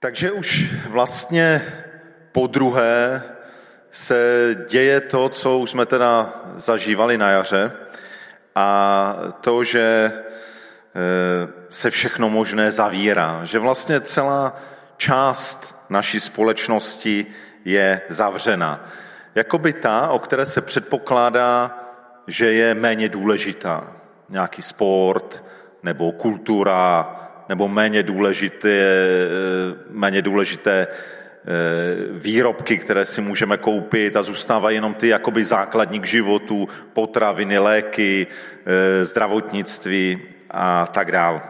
Takže už vlastně po druhé se děje to, co už jsme teda zažívali na jaře a to, že eh, se všechno možné zavírá, že vlastně celá část naší společnosti je zavřena. Jakoby ta, o které se předpokládá, že je méně důležitá. Nějaký sport, nebo kultura, nebo méně důležité, méně důležité eh, výrobky, které si můžeme koupit a zůstávají jenom ty jakoby základní k životu, potraviny, léky, eh, zdravotnictví a tak dále.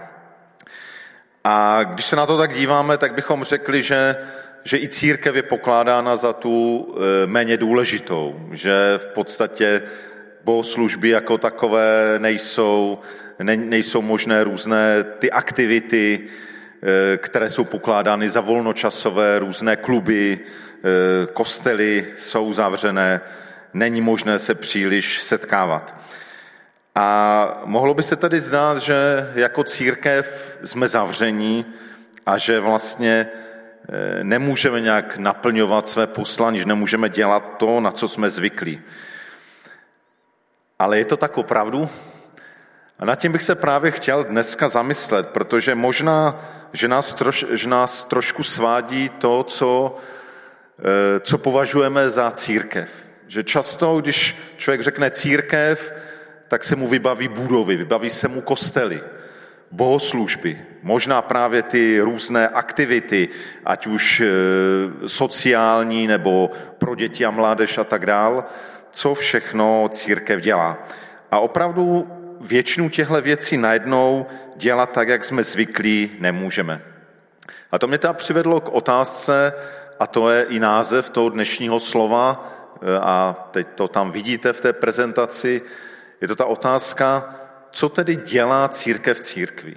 A když se na to tak díváme, tak bychom řekli, že, že i církev je pokládána za tu eh, méně důležitou, že v podstatě bohoslužby jako takové nejsou, ne, nejsou možné různé ty aktivity, eh, které jsou pokládány za volnočasové, různé kluby, eh, kostely jsou zavřené, není možné se příliš setkávat. A mohlo by se tady zdát, že jako církev jsme zavření a že vlastně eh, nemůžeme nějak naplňovat své poslání, že nemůžeme dělat to, na co jsme zvyklí. Ale je to tak opravdu? A nad tím bych se právě chtěl dneska zamyslet, protože možná, že nás, troš, že nás trošku svádí to, co, eh, co považujeme za církev. Že často, když člověk řekne církev, tak se mu vybaví budovy, vybaví se mu kostely, bohoslužby, možná právě ty různé aktivity, ať už eh, sociální nebo pro děti a mládež a tak dál, co všechno církev dělá. A opravdu většinu těchto věcí najednou dělat tak, jak jsme zvyklí, nemůžeme. A to mě teda přivedlo k otázce, a to je i název toho dnešního slova, e, a teď to tam vidíte v té prezentaci, je to ta otázka, co tedy dělá církev církví.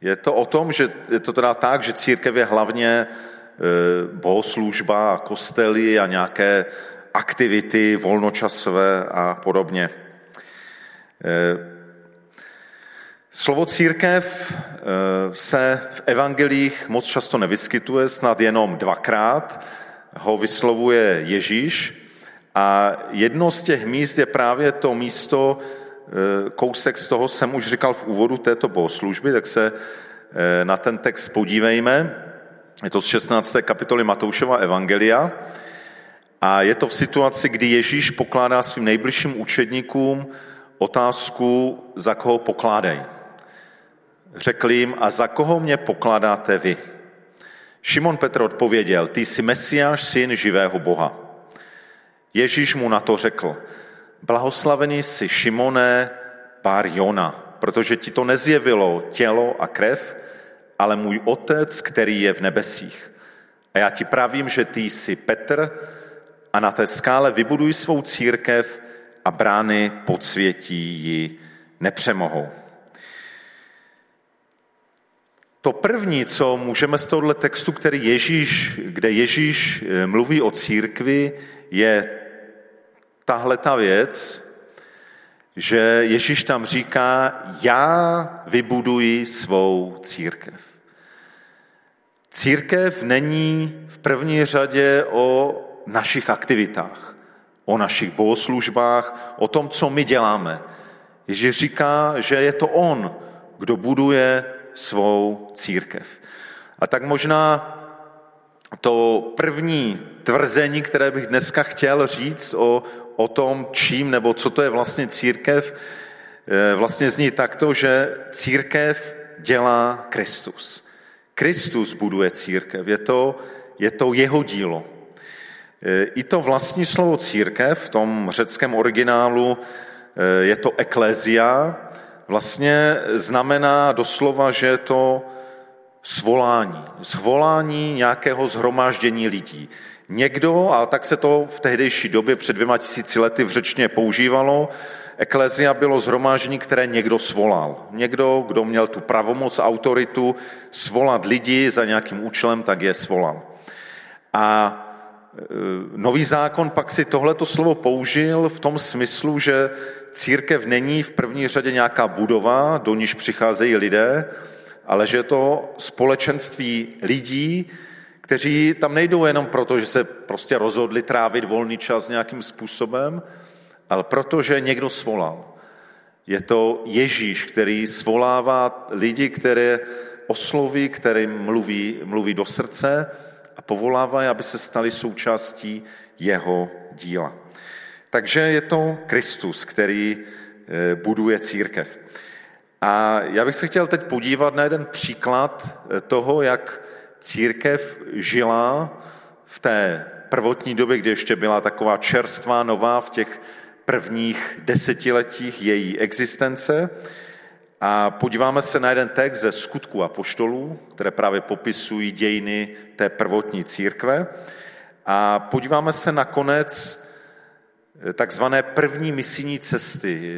Je to o tom, že je to teda tak, že církev je hlavně e, bohoslužba, kostely a nějaké aktivity volnočasové a podobně. Slovo církev eh, se v evangelích moc často nevyskytuje, snad jenom dvakrát ho vyslovuje Ježíš a jedno z těch míst je právě to místo, eh, kousek z toho jsem už říkal v úvodu této bohoslužby, tak se eh, na ten text podívejme. Je to z 16. kapitoly Matoušova Evangelia a je to v situaci, kdy Ježíš pokládá svým nejbližším učedníkům otázku, za koho pokládají. Řekl jim, a za koho mě pokládáte vy? Šimon Petr odpověděl, ty jsi Mesiáš, syn živého Boha. Ježíš mu na to řekl, blahoslavený jsi Šimone, pár Jona, protože ti to nezjevilo tělo a krev, ale můj otec, který je v nebesích. A já ti pravím, že ty jsi Petr a na té skále vybuduj svou církev a brány podsvětí ji nepřemohou. To první, co můžeme z tohohle textu, který Ježíš, kde Ježíš eh, mluví o církvi, je tahle ta věc, že Ježíš tam říká, já vybuduji svou církev. Církev není v první řadě o našich aktivitách, o našich bohoslužbách, o tom, co my děláme. Ježíš říká, že je to On, kdo buduje svou církev. A tak možná to první tvrzení, které bych dneska chtěl říct o, o tom, čím nebo co to je vlastně církev, eh, vlastně zní takto, že církev dělá Kristus. Kristus buduje církev, je to, je to jeho dílo. Eh, I to vlastní slovo církev v tom řeckém originálu eh, je to eklézia, vlastně znamená doslova, že je to svolání. Zvolání nějakého zhromáždění lidí. Někdo, a tak se to v tehdejší době před dvěma tisíci lety v řečně používalo, Eklezia bylo zhromáždění, které někdo svolal. Někdo, kdo měl tu pravomoc, autoritu svolat lidi za nějakým účelem, tak je svolal. A nový zákon pak si tohleto slovo použil v tom smyslu, že církev není v první řadě nějaká budova, do níž přicházejí lidé, ale že je to společenství lidí, kteří tam nejdou jenom proto, že se prostě rozhodli trávit volný čas nějakým způsobem, ale protože někdo svolal. Je to Ježíš, který svolává lidi, které osloví, kterým mluví, mluví do srdce a povolává, aby se stali součástí jeho díla. Takže je to Kristus, který eh, buduje církev. A já bych se chtěl teď podívat na jeden příklad eh, toho, jak církev žila v té prvotní době, kdy ještě byla taková čerstvá, nová v těch prvních desetiletích její existence. A podíváme se na jeden text ze skutku a poštolů, které právě popisují dějiny té prvotní církve. A podíváme se na konec takzvané první misijní cesty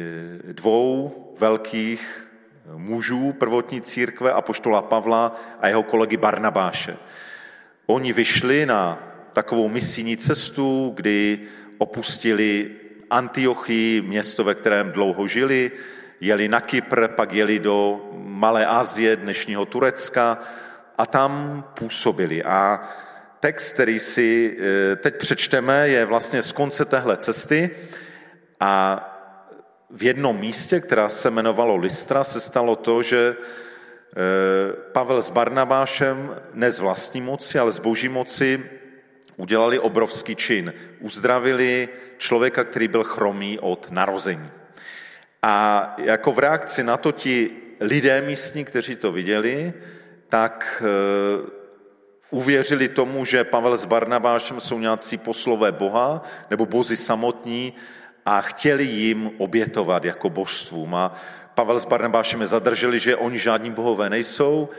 dvou velkých mužů prvotní církve, apoštola Pavla a jeho kolegy Barnabáše. Oni vyšli na takovou misijní cestu, kdy opustili Antiochii, město, ve kterém dlouho žili, jeli na Kypr, pak jeli do Malé Asie, dnešního Turecka a tam působili. A text, který si eh, teď přečteme, je vlastně z konce téhle cesty a v jednom místě, která se jmenovalo Listra, se stalo to, že eh, Pavel s Barnabášem ne z vlastní moci, ale z boží moci udělali obrovský čin. Uzdravili člověka, který byl chromý od narození. A jako v reakci na to ti lidé místní, kteří to viděli, tak eh, uvěřili tomu, že Pavel s Barnabášem jsou nějací poslové Boha nebo bozy samotní a chtěli jim obětovat jako božstvům. A Pavel s Barnabášem je zadrželi, že oni žádní bohové nejsou,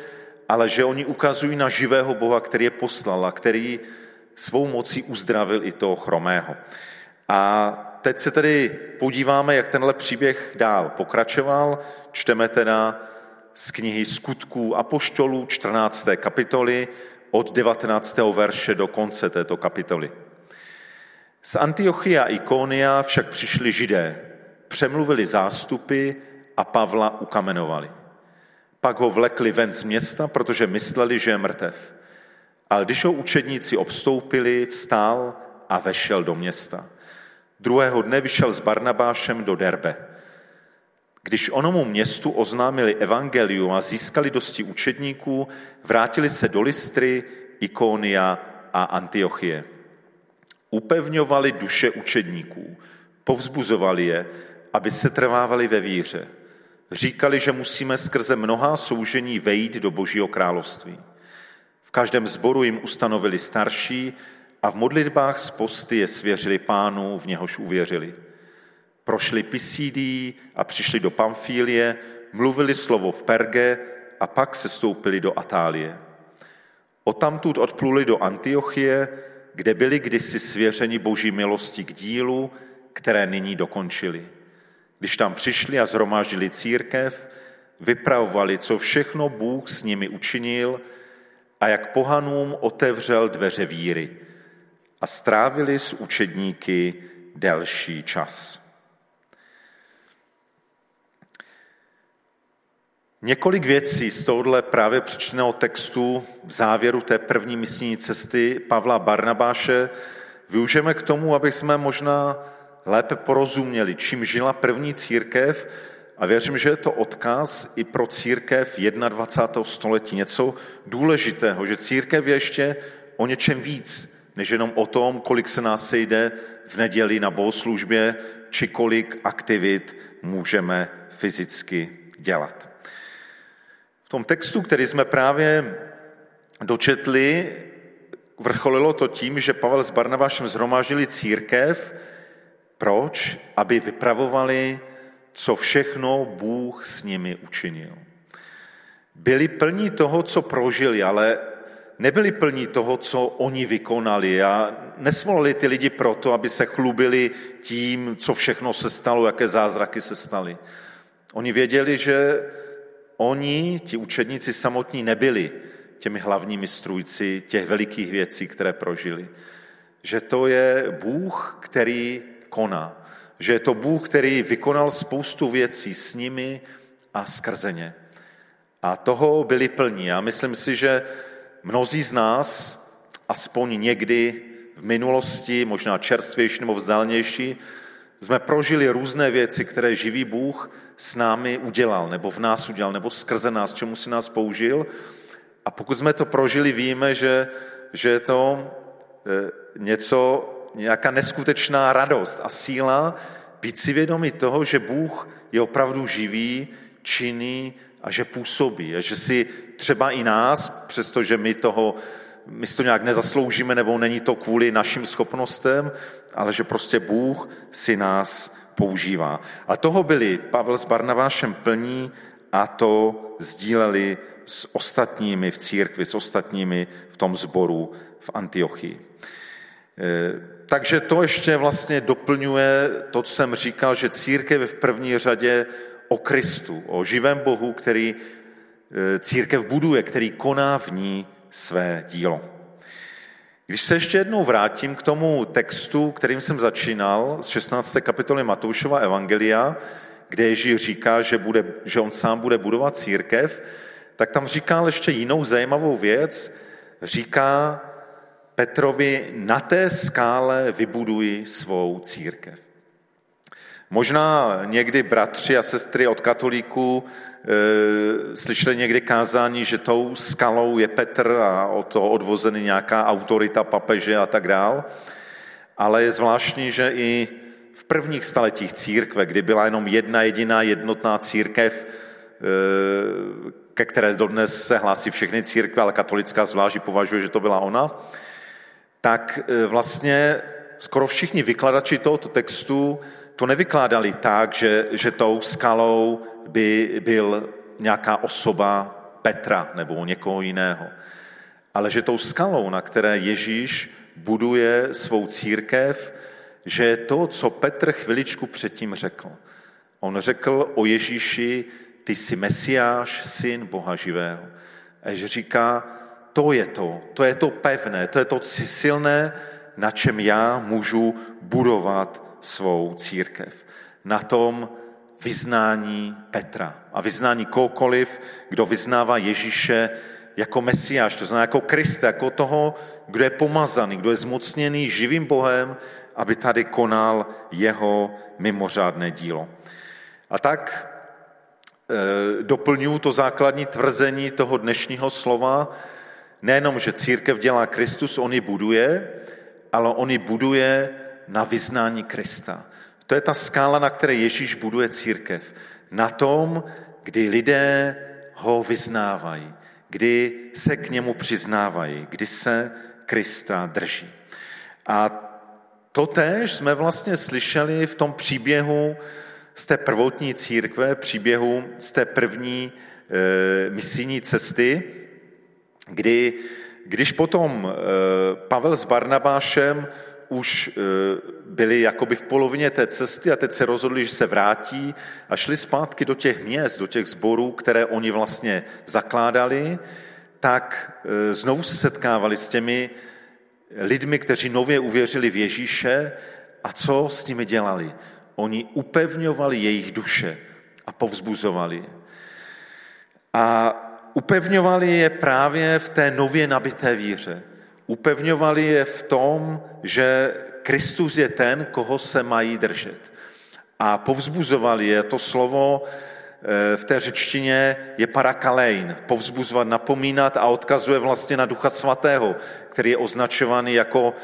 ale že oni ukazují na živého Boha, který je poslal a který svou mocí uzdravil i toho chromého. A teď se tedy podíváme, jak tenhle příběh dál pokračoval. Čteme teda z knihy Skutků a poštolů 14. kapitoly od 19. verše do konce této kapitoly. Z Antiochia a Ikonia však přišli židé, přemluvili zástupy a Pavla ukamenovali. Pak ho vlekli ven z města, protože mysleli, že je mrtev. Ale když ho učedníci obstoupili, vstál a vešel do města. Druhého dne vyšel s Barnabášem do Derbe. Když onomu městu oznámili evangelium a získali dosti učedníků, vrátili se do Listry, Ikonia a Antiochie. Upevňovali duše učedníků, povzbuzovali je, aby se trvávali ve víře. Říkali, že musíme skrze mnohá soužení vejít do Božího království. V každém sboru jim ustanovili starší a v modlitbách z posty je svěřili pánu, v něhož uvěřili. Prošli Pisídii a přišli do Pamfílie, mluvili slovo v Perge a pak se stoupili do Atálie. Otamtud odpluli do Antiochie, kde byli kdysi svěřeni boží milosti k dílu, které nyní dokončili. Když tam přišli a zhromáždili církev, vypravovali, co všechno Bůh s nimi učinil a jak pohanům otevřel dveře víry a strávili s učedníky delší čas. Několik věcí z tohohle právě přečteného textu v závěru té první misijní cesty Pavla Barnabáše využijeme k tomu, aby jsme možná lépe porozuměli, čím žila první církev a věřím, že je to odkaz i pro církev 21. století. Něco důležitého, že církev je ještě o něčem víc, než jenom o tom, kolik se nás sejde v neděli na bohoslužbě, či kolik aktivit můžeme fyzicky dělat. V tom textu, který jsme právě dočetli, vrcholilo to tím, že Pavel s Barnabášem zhromáždili církev. Proč? Aby vypravovali, co všechno Bůh s nimi učinil. Byli plní toho, co prožili, ale nebyli plní toho, co oni vykonali a nesvolali ty lidi proto, aby se chlubili tím, co všechno se stalo, jaké zázraky se staly. Oni věděli, že oni, ti učedníci samotní, nebyli těmi hlavními strůjci těch velikých věcí, které prožili. Že to je Bůh, který koná. Že je to Bůh, který vykonal spoustu věcí s nimi a skrze ně. A toho byli plní. A myslím si, že mnozí z nás aspoň někdy v minulosti, možná čerstvější nebo vzdálenější, jsme prožili různé věci, které živý Bůh s námi udělal, nebo v nás udělal, nebo skrze nás, čemu si nás použil. A pokud jsme to prožili, víme, že, že je to eh, něco, nějaká neskutečná radost a síla být si vědomí toho, že Bůh je opravdu živý, činný a že působí. A že si třeba i nás, přestože my toho my si to nějak nezasloužíme, nebo není to kvůli našim schopnostem, ale že prostě Bůh si nás používá. A toho byli Pavel s Barnabášem plní a to sdíleli s ostatními v církvi, s ostatními v tom zboru v Antiochii. E, takže to ještě vlastně doplňuje to, co jsem říkal, že církev je v první řadě o Kristu, o živém Bohu, který e, církev buduje, který koná v ní své dílo. Když se ještě jednou vrátím k tomu textu, kterým jsem začínal, z 16. kapitoly Matoušova Evangelia, kde Ježíš říká, že, bude, že on sám bude budovat církev, tak tam říká ještě jinou zajímavou věc. Říká Petrovi, na té skále vybuduji svou církev. Možná někdy bratři a sestry od katolíků e, slyšeli někdy kázání, že tou skalou je Petr a od toho odvozený nějaká autorita papeže a tak dál. Ale je zvláštní, že i v prvních staletích církve, kdy byla jenom jedna jediná jednotná církev, e, ke které dodnes se hlásí všechny církve, ale katolická zvlášť považuje, že to byla ona, tak e, vlastně skoro všichni vykladači tohoto textu to nevykládali tak, že, že tou skalou by byl nějaká osoba Petra nebo někoho jiného, ale že tou skalou, na které Ježíš buduje svou církev, že je to, co Petr chviličku předtím řekl. On řekl o Ježíši, ty jsi Mesiáš, syn Boha živého. A Ježíš říká, to je to, to je to pevné, to je to silné, na čem já můžu budovat svou církev. Na tom vyznání Petra a vyznání kohokoliv, kdo vyznává Ježíše jako Mesiáš, to znamená jako Krista, jako toho, kdo je pomazaný, kdo je zmocněný živým Bohem, aby tady konal jeho mimořádné dílo. A tak e, doplňuji to základní tvrzení toho dnešního slova, nejenom, že církev dělá Kristus, on ji buduje, ale on ji buduje na vyznání Krista. To je ta skála, na které Ježíš buduje církev. Na tom, kdy lidé ho vyznávají, kdy se k němu přiznávají, kdy se Krista drží. A to tež jsme vlastně slyšeli v tom příběhu z té prvotní církve, příběhu z té první e, misijní cesty, kdy, když potom e, Pavel s Barnabášem už e, byli jakoby v polovině té cesty a teď se rozhodli, že se vrátí a šli zpátky do těch měst, do těch zborů, které oni vlastně zakládali, tak e, znovu se setkávali s těmi lidmi, kteří nově uvěřili v Ježíše a co s nimi dělali? Oni upevňovali jejich duše a povzbuzovali. A upevňovali je právě v té nově nabité víře upevňovali je v tom, že Kristus je ten, koho se mají držet. A povzbuzovali je, to slovo eh, v té řečtině je parakalein, povzbuzovat, napomínat a odkazuje vlastně na Ducha Svatého, který je označovaný jako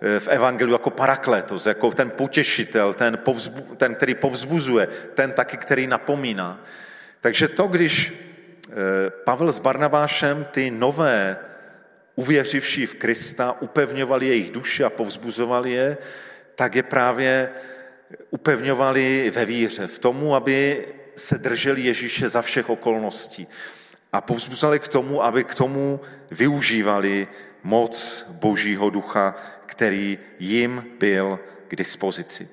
eh, v Evangeliu jako parakletos, jako ten potěšitel, ten, povzbu, ten, který povzbuzuje, ten taky, který napomíná. Takže to, když eh, Pavel s Barnabášem ty nové uvěřivší v Krista, upevňovali jejich duše a povzbuzovali je, tak je právě upevňovali ve víře, v tomu, aby se drželi Ježíše za všech okolností. A povzbuzovali k tomu, aby k tomu využívali moc Božího ducha, který jim byl k dispozici.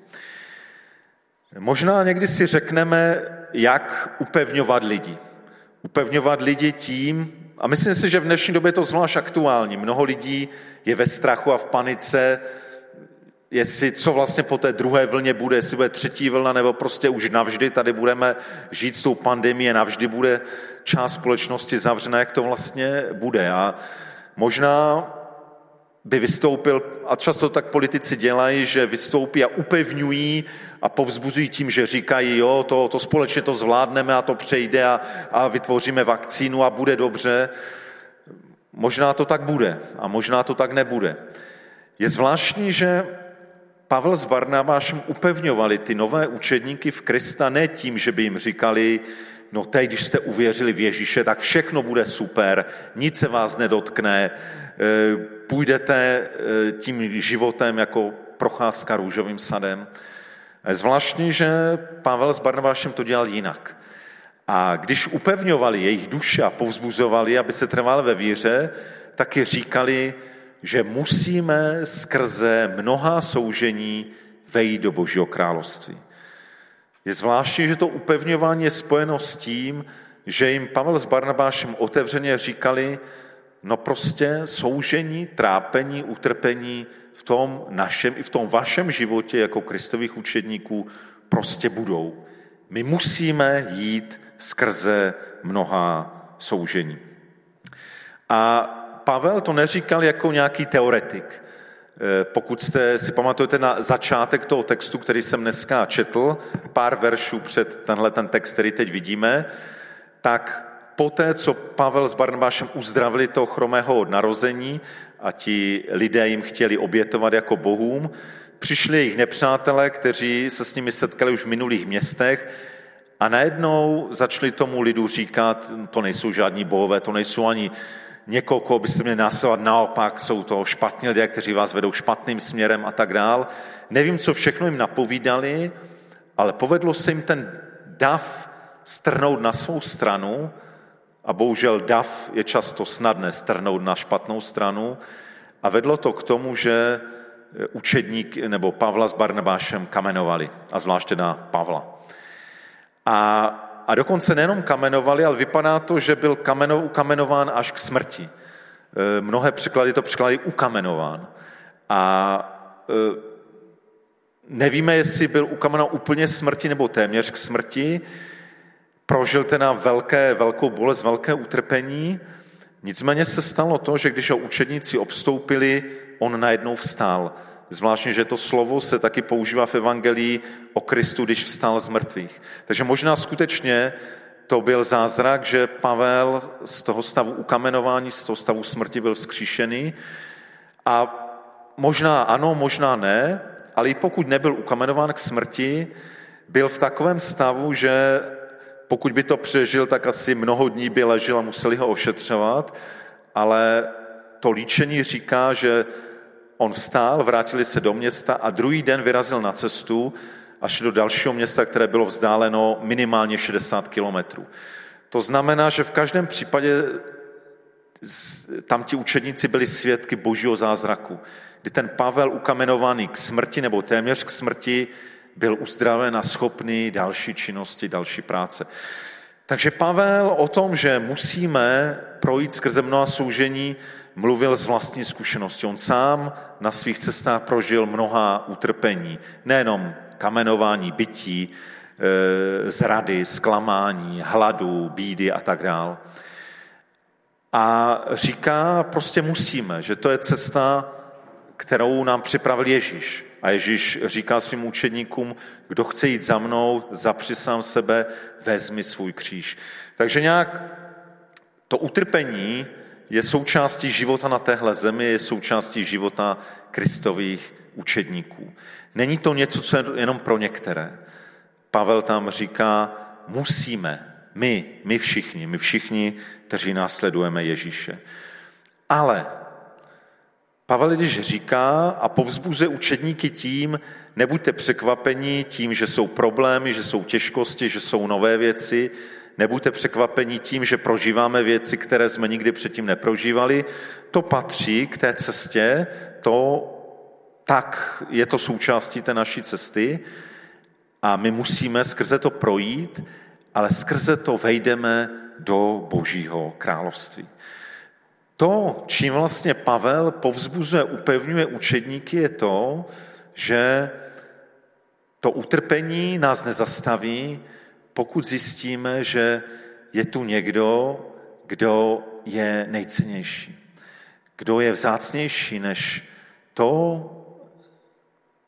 Možná někdy si řekneme, jak upevňovat lidi. Upevňovat lidi tím, a myslím si, že v dnešní době je to zvlášť aktuální. Mnoho lidí je ve strachu a v panice, jestli co vlastně po té druhé vlně bude, jestli bude třetí vlna, nebo prostě už navždy tady budeme žít s tou pandemí a navždy bude část společnosti zavřena, jak to vlastně bude. A možná by vystoupil, a často tak politici dělají, že vystoupí a upevňují a povzbuzují tím, že říkají, jo, to, to společně to zvládneme a to přejde a, a vytvoříme vakcínu a bude dobře. Možná to tak bude a možná to tak nebude. Je zvláštní, že Pavel s Barnabášem upevňovali ty nové učedníky v Krista ne tím, že by jim říkali, no teď, když jste uvěřili v Ježíše, tak všechno bude super, nic se vás nedotkne, eh, půjdete eh, tím životem jako procházka růžovým sadem. Je zvláštní, že Pavel s Barnabášem to dělal jinak. A když upevňovali jejich duše a povzbuzovali, aby se trvali ve víře, taky říkali, že musíme skrze mnoha soužení vejít do Božího království. Je zvláštní, že to upevňování je spojeno s tím, že jim Pavel s Barnabášem otevřeně říkali, no prostě soužení, trápení, utrpení v tom našem i v tom vašem životě jako kristových učedníků prostě budou. My musíme jít skrze mnoha soužení. A Pavel to neříkal jako nějaký teoretik. Eh, pokud jste si pamatujete na začátek toho textu, který jsem dneska četl, pár veršů před tenhle ten text, který teď vidíme, tak poté, co Pavel s Barnabášem uzdravili toho chromého narození a ti lidé jim chtěli obětovat jako bohům, přišli jejich nepřátelé, kteří se s nimi setkali už v minulých městech a najednou začali tomu lidu říkat, to nejsou žádní bohové, to nejsou ani někoho, koho byste měli následovat, naopak jsou to špatní lidé, kteří vás vedou špatným směrem a tak dál. Nevím, co všechno jim napovídali, ale povedlo se jim ten dav strnout na svou stranu a bohužel dav je často snadné strnout na špatnou stranu a vedlo to k tomu, že učedník nebo Pavla s Barnabášem kamenovali, a zvláště na Pavla. A, a dokonce nejenom kamenovali, ale vypadá to, že byl kameno, ukamenován až k smrti. E, mnohé překlady to překlady ukamenován. A nevíme, jestli byl ukamenován úplně smrti nebo téměř k smrti, prožil teda velké, velkou bolest, velké utrpení, nicméně se stalo to, že když ho učedníci obstoupili, on najednou vstál. Zvláštně, že to slovo se taky používá v Evangelii o Kristu, když vstal z mrtvých. Takže možná skutečně to byl zázrak, že Pavel z toho stavu ukamenování, z toho stavu smrti byl vzkříšený a možná ano, možná ne, ale i pokud nebyl ukamenován k smrti, byl v takovém stavu, že pokud by to přežil, tak asi mnoho dní by ležel a museli ho ošetřovat, ale to líčení říká, že On vstál, vrátili se do města a druhý den vyrazil na cestu až do dalšího města, které bylo vzdáleno minimálně 60 kilometrů. To znamená, že v každém případě tam ti učedníci byli svědky božího zázraku, kdy ten Pavel ukamenovaný k smrti nebo téměř k smrti byl uzdraven a schopný další činnosti, další práce. Takže Pavel o tom, že musíme projít skrze mnoha soužení, mluvil z vlastní zkušenosti. On sám na svých cestách prožil mnoha utrpení, nejenom kamenování, bytí, e, zrady, zklamání, hladu, bídy a tak dál. A říká, prostě musíme, že to je cesta, kterou nám připravil Ježíš. A Ježíš říká svým učedníkům, kdo chce jít za mnou, zapři sám sebe, vezmi svůj kříž. Takže nějak to utrpení je součástí života na téhle zemi, je součástí života kristových učedníků. Není to něco, co je jenom pro některé. Pavel tam říká, musíme, my, my všichni, my všichni, kteří následujeme Ježíše. Ale Pavel když říká a povzbuzuje učedníky tím, nebuďte překvapeni tím, že jsou problémy, že jsou těžkosti, že jsou nové věci, Nebuďte překvapeni tím, že prožíváme věci, které jsme nikdy předtím neprožívali. To patří k té cestě, to tak je to součástí té naší cesty a my musíme skrze to projít, ale skrze to vejdeme do Božího království. To, čím vlastně Pavel povzbuzuje, upevňuje učedníky, je to, že to utrpení nás nezastaví, pokud zjistíme, že je tu někdo, kdo je nejcennější. kdo je vzácnější než to,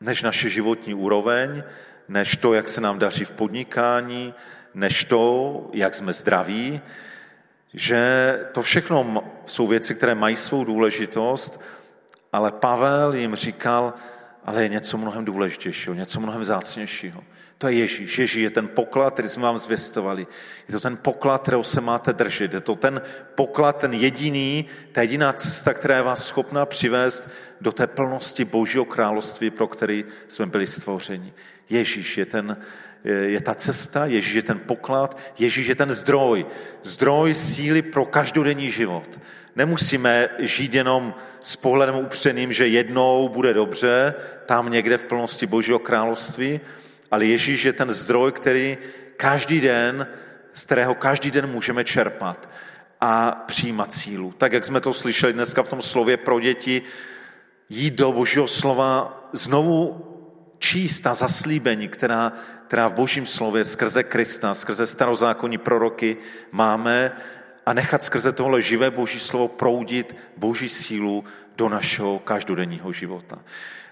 než naše životní úroveň, než to, jak se nám daří v podnikání, než to, jak jsme zdraví, že to všechno jsou věci, které mají svou důležitost, ale Pavel jim říkal, ale je něco mnohem důležitějšího, něco mnohem vzácnějšího. To je Ježíš. Ježíš je ten poklad, který jsme vám zvěstovali. Je to ten poklad, kterého se máte držet. Je to ten poklad, ten jediný, ta jediná cesta, která je vás schopná přivést do té plnosti Božího království, pro který jsme byli stvořeni. Ježíš je, ten, je ta cesta, Ježíš je ten poklad, Ježíš je ten zdroj. Zdroj síly pro každodenní život. Nemusíme žít jenom s pohledem upřeným, že jednou bude dobře, tam někde v plnosti Božího království, ale Ježíš je ten zdroj, který každý den, z kterého každý den můžeme čerpat a přijímat sílu. Tak, jak jsme to slyšeli dneska v tom slově pro děti, jít do Božího slova, znovu číst ta zaslíbení, která, která v Božím slově skrze Krista, skrze starozákonní proroky máme a nechat skrze tohle živé Boží slovo proudit Boží sílu do našeho každodenního života.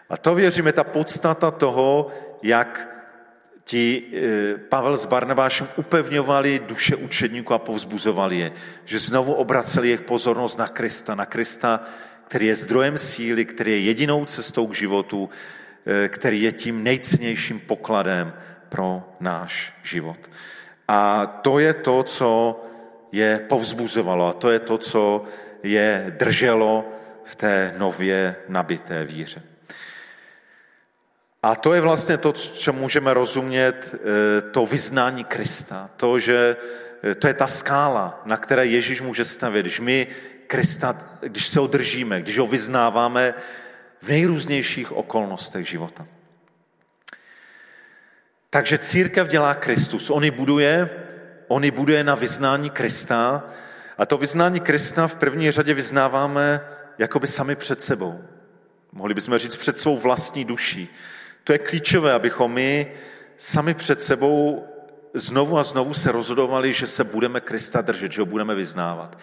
A to věříme, ta podstata toho, jak ti eh, Pavel s Barnabášem upevňovali duše učedníků a povzbuzovali je, že znovu obraceli jejich pozornost na Krista, na Krista, který je zdrojem síly, který je jedinou cestou k životu, eh, který je tím nejcennějším pokladem pro náš život. A to je to, co je povzbuzovalo a to je to, co je drželo v té nově nabité víře. A to je vlastně to, co můžeme rozumět, eh, to vyznání Krista. To, že eh, to je ta skála, na které Ježíš může stavit. Když my Krista, když se ho držíme, když ho vyznáváme v nejrůznějších okolnostech života. Takže církev dělá Kristus. On ji buduje, on ji buduje na vyznání Krista a to vyznání Krista v první řadě vyznáváme jakoby sami před sebou. Mohli bychom říct před svou vlastní duší. To je klíčové, abychom my sami před sebou znovu a znovu se rozhodovali, že se budeme Krista držet, že ho budeme vyznávat.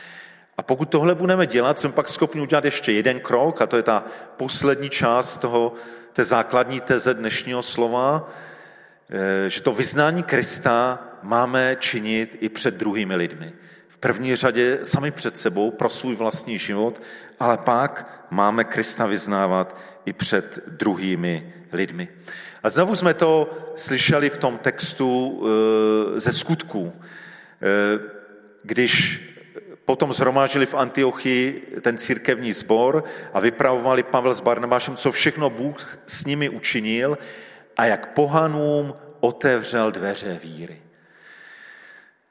A pokud tohle budeme dělat, jsem pak schopni udělat ještě jeden krok, a to je ta poslední část toho, té základní teze dnešního slova, že to vyznání Krista máme činit i před druhými lidmi. V první řadě sami před sebou pro svůj vlastní život, ale pak máme Krista vyznávat i před druhými lidmi. A znovu jsme to slyšeli v tom textu eh, ze skutků, eh, když potom zhromážili v Antiochii ten církevní sbor a vypravovali Pavel s Barnabášem, co všechno Bůh s nimi učinil a jak pohanům otevřel dveře víry.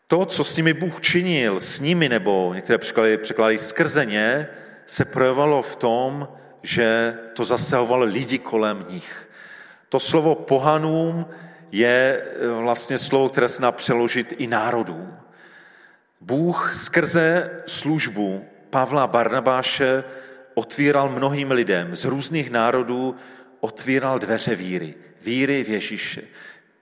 To, co s nimi Bůh činil, s nimi, nebo některé překlady, překlady skrze ně, se projevalo v tom, že to zasahovalo lidi kolem nich. To slovo pohanům je eh, vlastně slovo, které se dá přeložit i národům. Bůh skrze službu Pavla Barnabáše otvíral mnohým lidem z různých národů, otvíral dveře víry. Víry v Ježíše.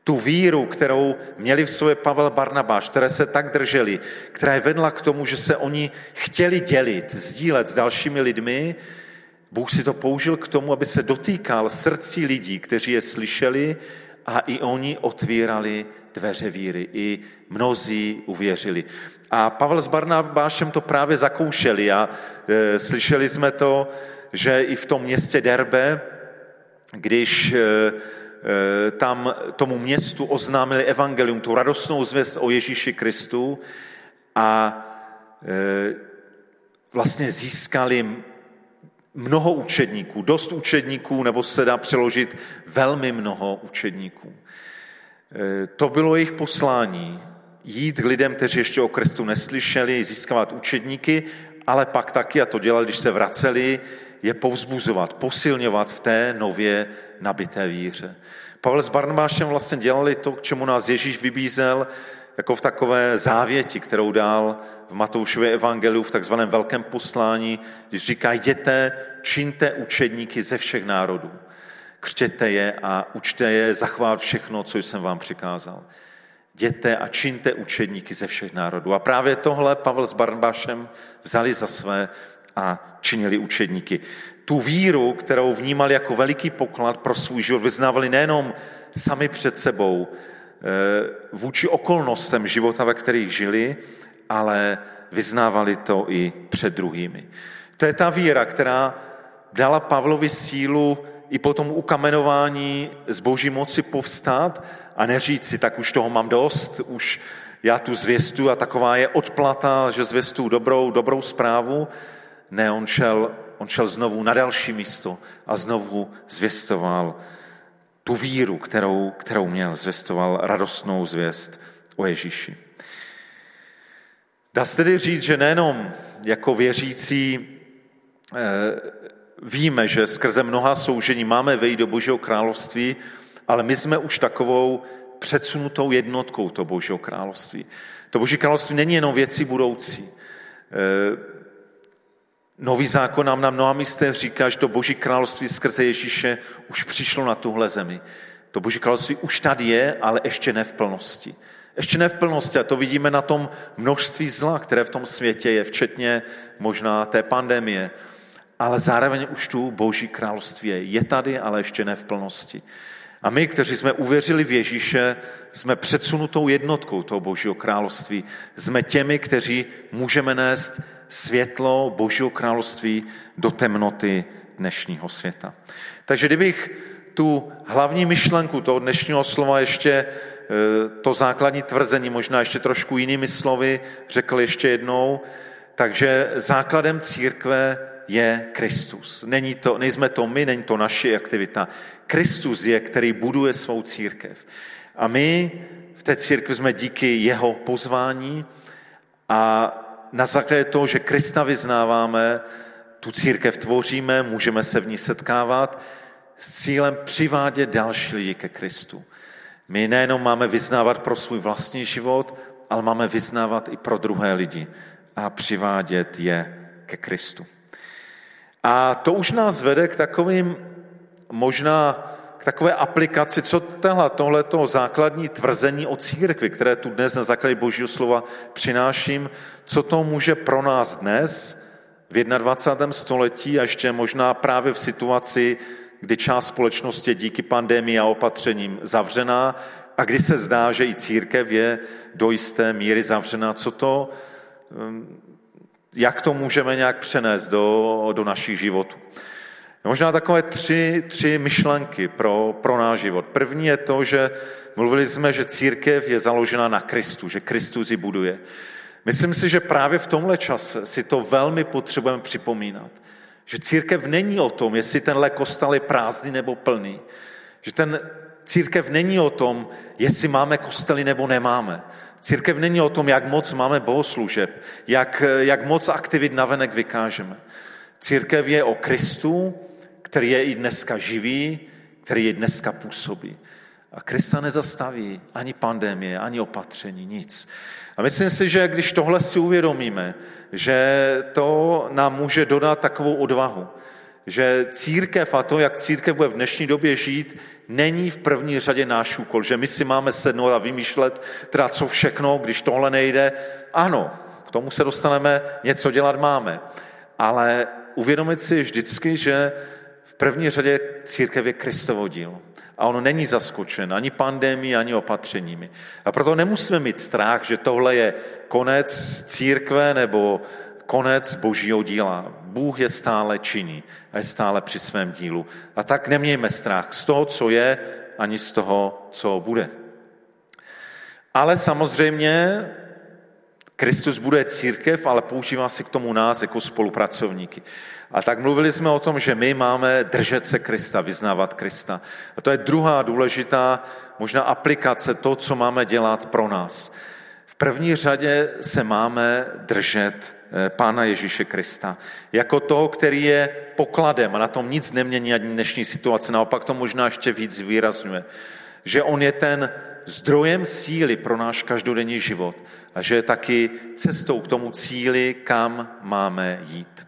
Tu víru, kterou měli v sobě Pavel Barnabáš, které se tak drželi, která je vedla k tomu, že se oni chtěli dělit, sdílet s dalšími lidmi, Bůh si to použil k tomu, aby se dotýkal srdcí lidí, kteří je slyšeli a i oni otvírali dveře víry. I mnozí uvěřili. A Pavel s Barnabášem to právě zakoušeli a e, slyšeli jsme to, že i v tom městě Derbe, když e, tam tomu městu oznámili evangelium, tu radostnou zvěst o Ježíši Kristu a e, vlastně získali mnoho učedníků, dost učedníků, nebo se dá přeložit velmi mnoho učedníků. E, to bylo jejich poslání, jít k lidem, kteří ještě o Kristu neslyšeli, získávat učedníky, ale pak taky, a to dělali, když se vraceli, je povzbuzovat, posilňovat v té nově nabité víře. Pavel s Barnabášem vlastně dělali to, k čemu nás Ježíš vybízel, jako v takové závěti, kterou dal v Matoušově evangeliu v takzvaném velkém poslání, když říká, jděte, čiňte učedníky ze všech národů. Křtěte je a učte je zachvát všechno, co jsem vám přikázal. Jděte a čiňte učedníky ze všech národů. A právě tohle Pavel s Barnbašem vzali za své a činili učedníky. Tu víru, kterou vnímali jako veliký poklad pro svůj život, vyznávali nejenom sami před sebou, eh, vůči okolnostem života, ve kterých žili, ale vyznávali to i před druhými. To je ta víra, která dala Pavlovi sílu i po tom ukamenování z boží moci povstat a neříct si, tak už toho mám dost, už já tu zvěstu a taková je odplata, že zvěstu dobrou, dobrou zprávu. Ne, on šel, on šel znovu na další místo a znovu zvěstoval tu víru, kterou, kterou měl, zvěstoval radostnou zvěst o Ježíši. Dá se tedy říct, že nejenom jako věřící eh, víme, že skrze mnoha soužení máme vejít do Božího království, ale my jsme už takovou předsunutou jednotkou to Božího království. To Boží království není jenom věci budoucí. Nový zákon nám na mnoha místech říká, že to Boží království skrze Ježíše už přišlo na tuhle zemi. To Boží království už tady je, ale ještě ne v plnosti. Ještě ne v plnosti a to vidíme na tom množství zla, které v tom světě je, včetně možná té pandemie. Ale zároveň už tu Boží království je. Je tady, ale ještě ne v plnosti. A my, kteří jsme uvěřili v Ježíše, jsme předsunutou jednotkou toho Božího království. Jsme těmi, kteří můžeme nést světlo Božího království do temnoty dnešního světa. Takže kdybych tu hlavní myšlenku toho dnešního slova ještě e, to základní tvrzení, možná ještě trošku jinými slovy, řekl ještě jednou, takže základem církve je Kristus. Není to, nejsme to my, není to naše aktivita. Kristus je, který buduje svou církev. A my v té církvi jsme díky jeho pozvání a na základě toho, že Krista vyznáváme, tu církev tvoříme, můžeme se v ní setkávat s cílem přivádět další lidi ke Kristu. My nejenom máme vyznávat pro svůj vlastní život, ale máme vyznávat i pro druhé lidi a přivádět je ke Kristu. A to už nás vede k takovým možná k takové aplikaci, co tohle, tohleto základní tvrzení o církvi, které tu dnes na základě božího slova přináším, co to může pro nás dnes v 21. století a ještě možná právě v situaci, kdy část společnosti je díky pandemii a opatřením zavřená a kdy se zdá, že i církev je do jisté míry zavřená. Co to, jak to můžeme nějak přenést do, do našich životů. Možná takové tři, tři myšlenky pro, pro náš život. První je to, že mluvili jsme, že církev je založena na Kristu, že Kristus ji buduje. Myslím si, že právě v tomhle čase si to velmi potřebujeme připomínat. Že církev není o tom, jestli tenhle kostel je prázdný nebo plný. Že ten církev není o tom, jestli máme kostely nebo nemáme. Církev není o tom, jak moc máme bohoslužeb, jak, jak moc aktivit navenek vykážeme. Církev je o Kristu, který je i dneska živý, který je dneska působí. A Krista nezastaví ani pandemie, ani opatření, nic. A myslím si, že když tohle si uvědomíme, že to nám může dodat takovou odvahu, že církev a to, jak církev bude v dnešní době žít, není v první řadě náš úkol, že my si máme sednout a vymýšlet, teda co všechno, když tohle nejde. Ano, k tomu se dostaneme, něco dělat máme. Ale uvědomit si vždycky, že v první řadě církev je Kristovo dílo. A ono není zaskočen ani pandemí, ani opatřeními. A proto nemusíme mít strach, že tohle je konec církve nebo konec božího díla. Bůh je stále činí a je stále při svém dílu. A tak nemějme strach z toho, co je, ani z toho, co bude. Ale samozřejmě Kristus bude církev, ale používá si k tomu nás jako spolupracovníky. A tak mluvili jsme o tom, že my máme držet se Krista, vyznávat Krista. A to je druhá důležitá možná aplikace, to, co máme dělat pro nás. V první řadě se máme držet Pána Ježíše Krista. Jako toho, který je pokladem a na tom nic nemění ani dnešní situace, naopak to možná ještě víc výrazňuje. Že on je ten zdrojem síly pro náš každodenní život a že je taky cestou k tomu cíli, kam máme jít.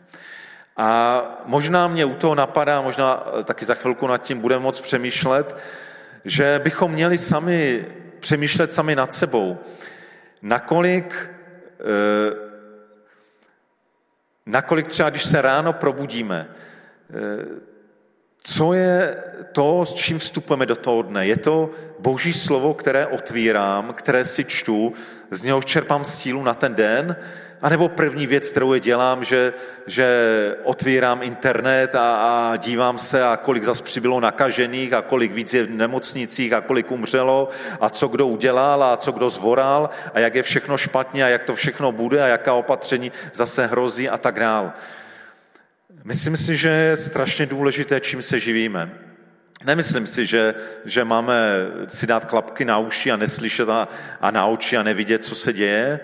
A možná mě u toho napadá, možná taky za chvilku nad tím budeme moc přemýšlet, že bychom měli sami přemýšlet sami nad sebou, nakolik, eh, Nakolik třeba, když se ráno probudíme, co je to, s čím vstupujeme do toho dne? Je to boží slovo, které otvírám, které si čtu, z něho čerpám sílu na ten den, a nebo první věc, kterou je dělám, že, že otvírám internet a, a dívám se, a kolik zas přibylo nakažených, a kolik víc je v nemocnicích, a kolik umřelo, a co kdo udělal, a co kdo zvoral, a jak je všechno špatně, a jak to všechno bude, a jaká opatření zase hrozí a tak dál. Myslím si, že je strašně důležité, čím se živíme. Nemyslím si, že, že máme si dát klapky na uši a neslyšet a, a na oči a nevidět, co se děje,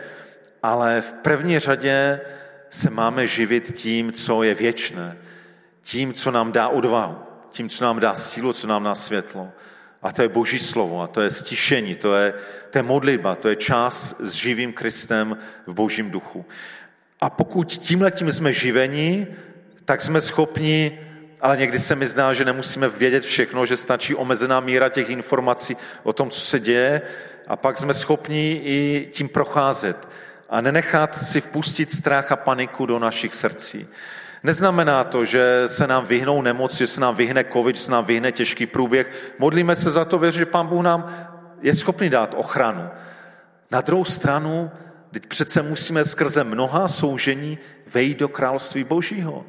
ale v první řadě se máme živit tím, co je věčné, tím, co nám dá odvahu, tím, co nám dá sílu, co nám dá světlo. A to je Boží slovo, a to je stišení, to je, to je modlitba, to je čas s živým Kristem v Božím duchu. A pokud tímhletím jsme živeni, tak jsme schopni, ale někdy se mi zdá, že nemusíme vědět všechno, že stačí omezená míra těch informací o tom, co se děje, a pak jsme schopni i tím procházet a nenechat si vpustit strach a paniku do našich srdcí. Neznamená to, že se nám vyhnou nemoc, že se nám vyhne covid, že se nám vyhne těžký průběh. Modlíme se za to, věř, že Pán Bůh nám je schopný dát ochranu. Na druhou stranu, teď přece musíme skrze mnoha soužení vejít do království Božího.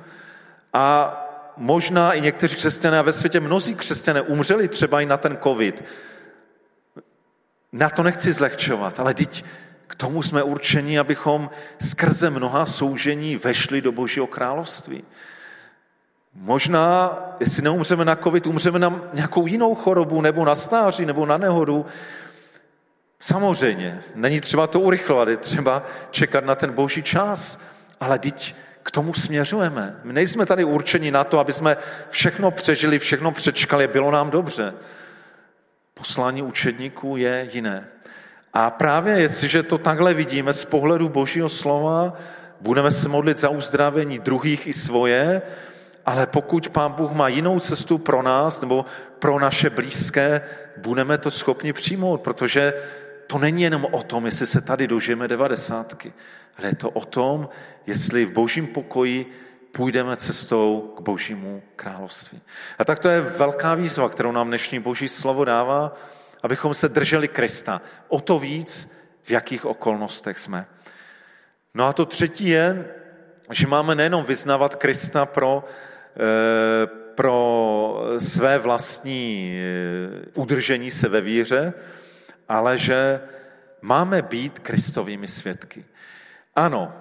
A možná i někteří křesťané ve světě mnozí křesťané umřeli třeba i na ten covid. Na to nechci zlehčovat, ale teď k tomu jsme určeni, abychom skrze mnoha soužení vešli do Božího království. Možná, jestli neumřeme na covid, umřeme na nějakou jinou chorobu, nebo na stáří, nebo na nehodu. Samozřejmě, není třeba to urychlovat, je třeba čekat na ten boží čas, ale teď k tomu směřujeme. My nejsme tady určeni na to, aby jsme všechno přežili, všechno přečkali, bylo nám dobře. Poslání učedníků je jiné. A právě jestliže to takhle vidíme z pohledu Božího slova, budeme se modlit za uzdravení druhých i svoje, ale pokud Pán Bůh má jinou cestu pro nás nebo pro naše blízké, budeme to schopni přijmout, protože to není jenom o tom, jestli se tady dožijeme devadesátky, ale je to o tom, jestli v božím pokoji půjdeme cestou k božímu království. A tak to je velká výzva, kterou nám dnešní boží slovo dává, abychom se drželi Krista. O to víc, v jakých okolnostech jsme. No a to třetí je, že máme nejenom vyznavat Krista pro, eh, pro své vlastní eh, udržení se ve víře, ale že máme být Kristovými svědky. Ano,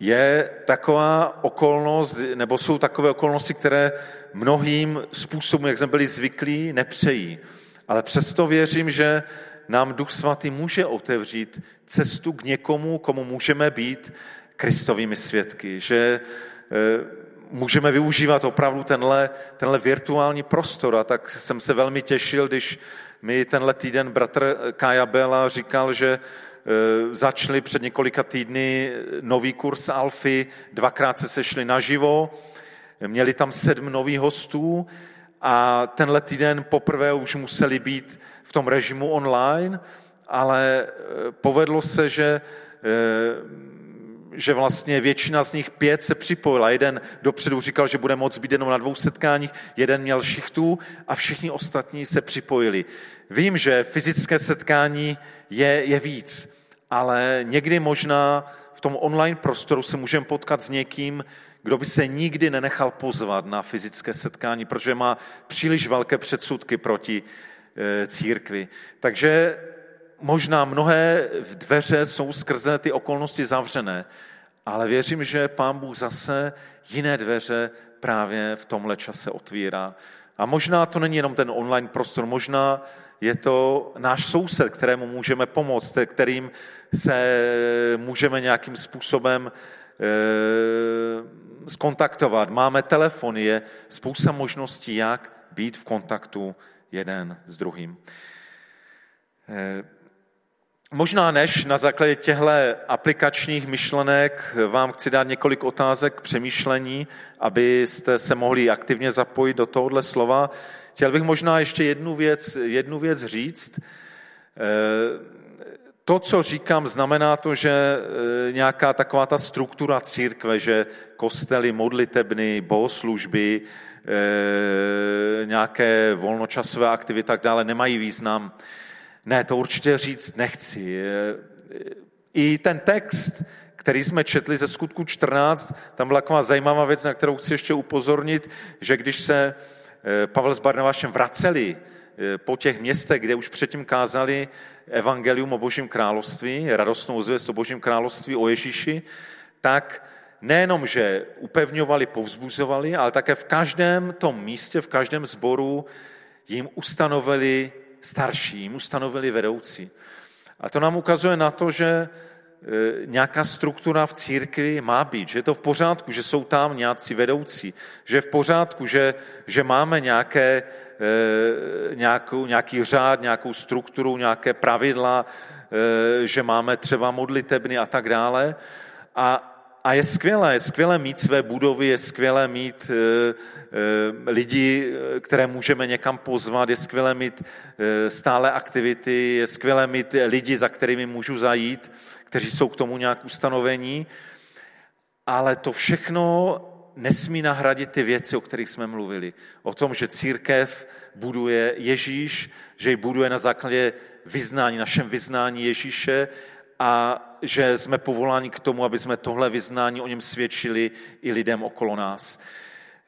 je taková okolnost, nebo jsou takové okolnosti, které mnohým způsobům, jak jsme byli zvyklí, nepřejí. Ale přesto věřím, že nám Duch Svatý může otevřít cestu k někomu, komu můžeme být Kristovými svědky, že eh, můžeme využívat opravdu tenhle, tenhle virtuální prostor. A tak jsem se velmi těšil, když mi tenhle týden bratr Kaja Bela říkal, že eh, začali před několika týdny nový kurz Alfy, dvakrát se sešli naživo, měli tam sedm nových hostů a tenhle týden poprvé už museli být v tom režimu online, ale eh, povedlo se, že, eh, že vlastně většina z nich pět se připojila. Jeden dopředu říkal, že bude moc být jenom na dvou setkáních, jeden měl šichtů a všichni ostatní se připojili. Vím, že fyzické setkání je, je víc, ale někdy možná v tom online prostoru se můžeme potkat s někým, kdo by se nikdy nenechal pozvat na fyzické setkání, protože má příliš velké předsudky proti e, církvi. Takže možná mnohé dveře jsou skrze ty okolnosti zavřené, ale věřím, že Pán Bůh zase jiné dveře právě v tomhle čase otvírá. A možná to není jenom ten online prostor, možná je to náš soused, kterému můžeme pomoct, kterým se můžeme nějakým způsobem skontaktovat. Máme telefon, je spousta možností, jak být v kontaktu jeden s druhým. E, Možná než na základě těchto aplikačních myšlenek vám chci dát několik otázek k přemýšlení, abyste se mohli aktivně zapojit do tohohle slova. Chtěl bych možná ještě jednu věc, jednu věc říct. To, co říkám, znamená to, že e, nějaká taková ta struktura církve, že kostely, modlitebny, bohoslužby, e, nějaké volnočasové aktivity tak dále nemají význam. Ne, to určitě říct nechci. E, I ten text, který jsme četli ze skutku 14, tam byla taková zajímavá věc, na kterou chci ještě upozornit, že když se Pavel s Barnabášem vraceli po těch městech, kde už předtím kázali evangelium o Božím království, radostnou zvěst o Božím království, o Ježíši, tak nejenom, že upevňovali, povzbuzovali, ale také v každém tom místě, v každém sboru jim ustanovili starší, jim ustanovili vedoucí. A to nám ukazuje na to, že e, nějaká struktura v církvi má být, že je to v pořádku, že jsou tam nějací vedoucí, že je v pořádku, že, že máme nějaké nějakou, nějaký řád, nějakou strukturu, nějaké pravidla, eh, že máme třeba modlitebny a tak dále. A, a je skvělé, je skvělé mít své budovy, je skvělé mít e, e, lidi, které můžeme někam pozvat, je skvělé mít stále aktivity, je skvělé mít lidi, za kterými můžu zajít, kteří jsou k tomu nějak ustanovení, ale to všechno nesmí nahradit ty věci, o kterých jsme mluvili. O tom, že církev buduje Ježíš, že ji buduje na základě vyznání, našem vyznání Ježíše a že jsme povoláni k tomu, aby jsme tohle vyznání o něm svědčili i lidem okolo nás.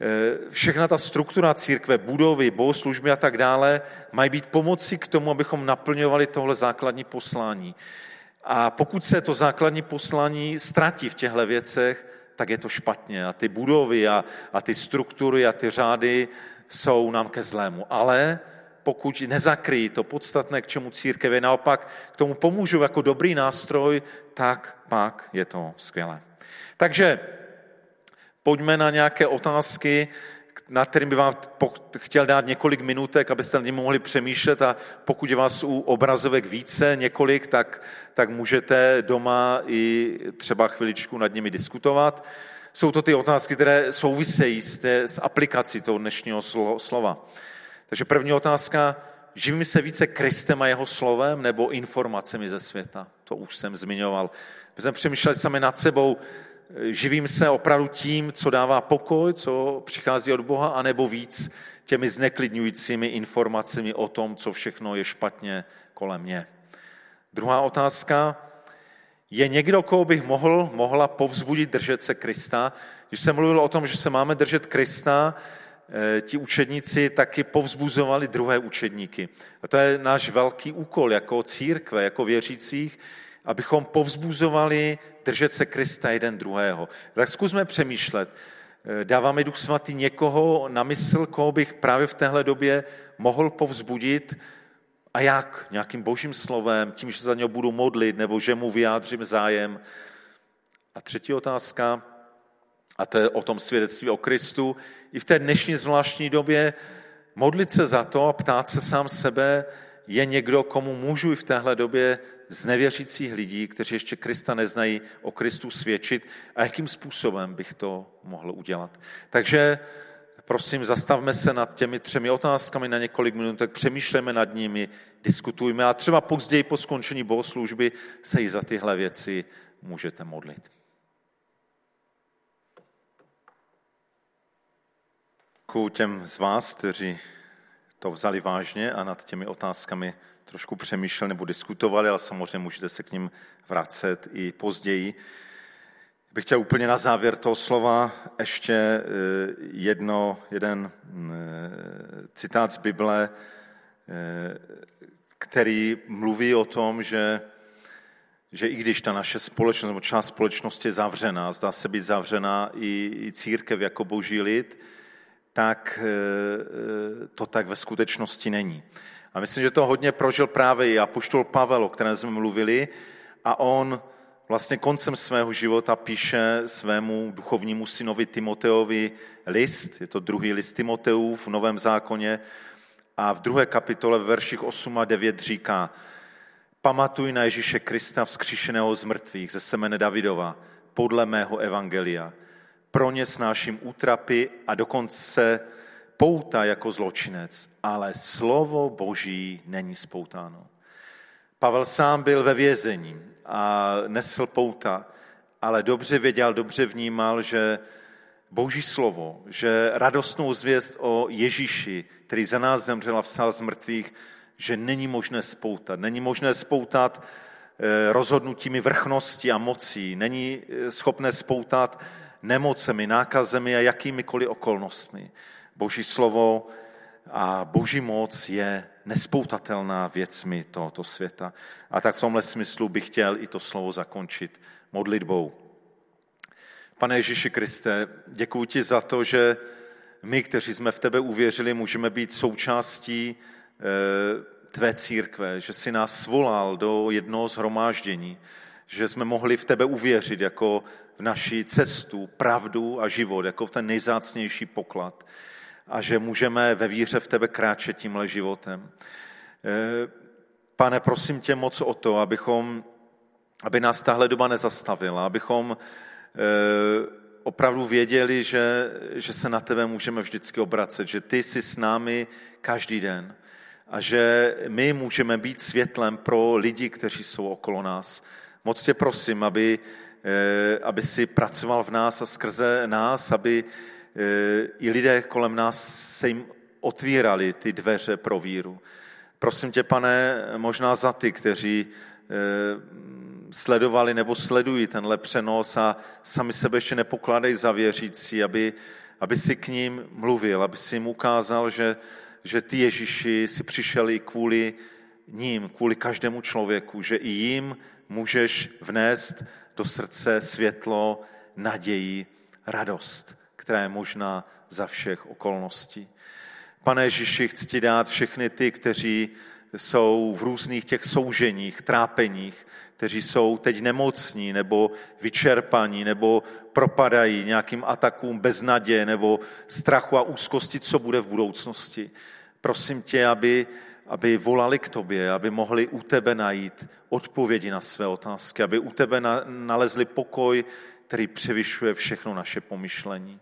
E, všechna ta struktura církve, budovy, bohoslužby a tak dále mají být pomoci k tomu, abychom naplňovali tohle základní poslání. A pokud se to základní poslání ztratí v těchto věcech, tak je to špatně. A ty budovy a, a ty struktury a ty řády jsou nám ke zlému. Ale pokud nezakryjí to podstatné, k čemu církev je, naopak k tomu pomůžu jako dobrý nástroj, tak pak je to skvělé. Takže pojďme na nějaké otázky, na kterým by vám chtěl dát několik minutek, abyste na ně mohli přemýšlet a pokud je vás u obrazovek více, několik, tak, tak můžete doma i třeba chviličku nad nimi diskutovat. Jsou to ty otázky, které souvisejí s, té, s aplikací toho dnešního slova. Takže první otázka, živím se více Kristem a jeho slovem nebo informacemi ze světa? To už jsem zmiňoval. My jsme přemýšleli sami nad sebou, živím se opravdu tím, co dává pokoj, co přichází od Boha, anebo víc těmi zneklidňujícími informacemi o tom, co všechno je špatně kolem mě. Druhá otázka, je někdo, koho bych mohl, mohla povzbudit držet se Krista? Když jsem mluvil o tom, že se máme držet Krista, eh, ti učedníci taky povzbuzovali druhé učedníky. A to je náš velký úkol jako církve, jako věřících, abychom povzbuzovali držet se Krista jeden druhého. Tak zkusme přemýšlet. Eh, dává mi Duch Svatý někoho na mysl, koho bych právě v téhle době mohl povzbudit, a jak? Nějakým božím slovem, tím, že za něho budu modlit, nebo že mu vyjádřím zájem. A třetí otázka, a to je o tom svědectví o Kristu, i v té dnešní zvláštní době modlit se za to a ptát se sám sebe, je někdo, komu můžu i v téhle době z nevěřících lidí, kteří ještě Krista neznají, o Kristu svědčit a jakým způsobem bych to mohl udělat. Takže prosím, zastavme se nad těmi třemi otázkami na několik minut, tak přemýšlejme nad nimi, diskutujme a třeba později po skončení bohoslužby se i za tyhle věci můžete modlit. Ku těm z vás, kteří to vzali vážně a nad těmi otázkami trošku přemýšleli nebo diskutovali, ale samozřejmě můžete se k ním vracet i později. Bych chtěl úplně na závěr toho slova ještě eh, jedno, jeden eh, citát z Bible, eh, který mluví o tom, že, že i když ta naše společnost nebo část společnosti je zavřená, zdá se být zavřená i, i církev jako boží lid, tak to tak ve skutečnosti není. A myslím, že to hodně prožil právě i apoštol Pavel, o kterém jsme mluvili, a on vlastně koncem svého života píše svému duchovnímu synovi Timoteovi list, je to druhý list Timoteův v Novém zákoně a v druhé kapitole v verších 8 a 9 říká Pamatuj na Ježíše Krista vzkříšeného z mrtvých ze semene Davidova podle mého evangelia. Pro ně snáším útrapy a dokonce pouta jako zločinec, ale slovo Boží není spoutáno. Pavel sám byl ve vězení a nesl pouta, ale dobře věděl, dobře vnímal, že Boží slovo, že radostnou zvěst o Ježíši, který za nás zemřel a vstal z mrtvých, že není možné spoutat. Není možné spoutat eh, rozhodnutími vrchnosti a mocí. Není eh, schopné spoutat nemocemi, nákazemi a jakýmikoliv okolnostmi. Boží slovo a boží moc je nespoutatelná věcmi tohoto světa. A tak v tomhle smyslu bych chtěl i to slovo zakončit modlitbou. Pane Ježíši Kriste, děkuji ti za to, že my, kteří jsme v tebe uvěřili, můžeme být součástí eh, tvé církve, že jsi nás svolal do jednoho zhromáždění, že jsme mohli v tebe uvěřit jako v naši cestu, pravdu a život, jako ten nejzácnější poklad a že můžeme ve víře v tebe kráčet tímhle životem. Eh, pane, prosím tě moc o to, abychom, aby nás tahle doba nezastavila, abychom eh, opravdu věděli, že, že se na tebe můžeme vždycky obracet, že ty jsi s námi každý den a že my můžeme být světlem pro lidi, kteří jsou okolo nás. Moc tě prosím, aby, aby si pracoval v nás a skrze nás, aby i lidé kolem nás se jim otvírali ty dveře pro víru. Prosím tě, pane, možná za ty, kteří eh, sledovali nebo sledují tenhle přenos a sami sebe ještě nepokládají za věřící, aby, aby si k ním mluvil, aby si jim ukázal, že, že ty Ježíši si přišel i kvůli ním, kvůli každému člověku, že i jim můžeš vnést do srdce světlo, naději, radost která je možná za všech okolností. Pane Ježíši, chci dát všechny ty, kteří jsou v různých těch souženích, trápeních, kteří jsou teď nemocní nebo vyčerpaní nebo propadají nějakým atakům beznadě nebo strachu a úzkosti, co bude v budoucnosti. Prosím tě, aby, aby volali k tobě, aby mohli u tebe najít odpovědi na své otázky, aby u tebe nalezli pokoj, který převyšuje všechno naše pomyšlení.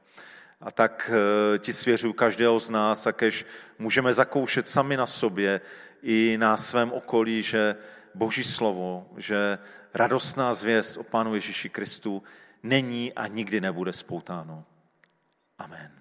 A tak eh, ti svěřuju každého z nás, a kež můžeme zakoušet sami na sobě i na svém okolí, že Boží slovo, že radostná zvěst o Pánu Ježíši Kristu není a nikdy nebude spoutáno. Amen.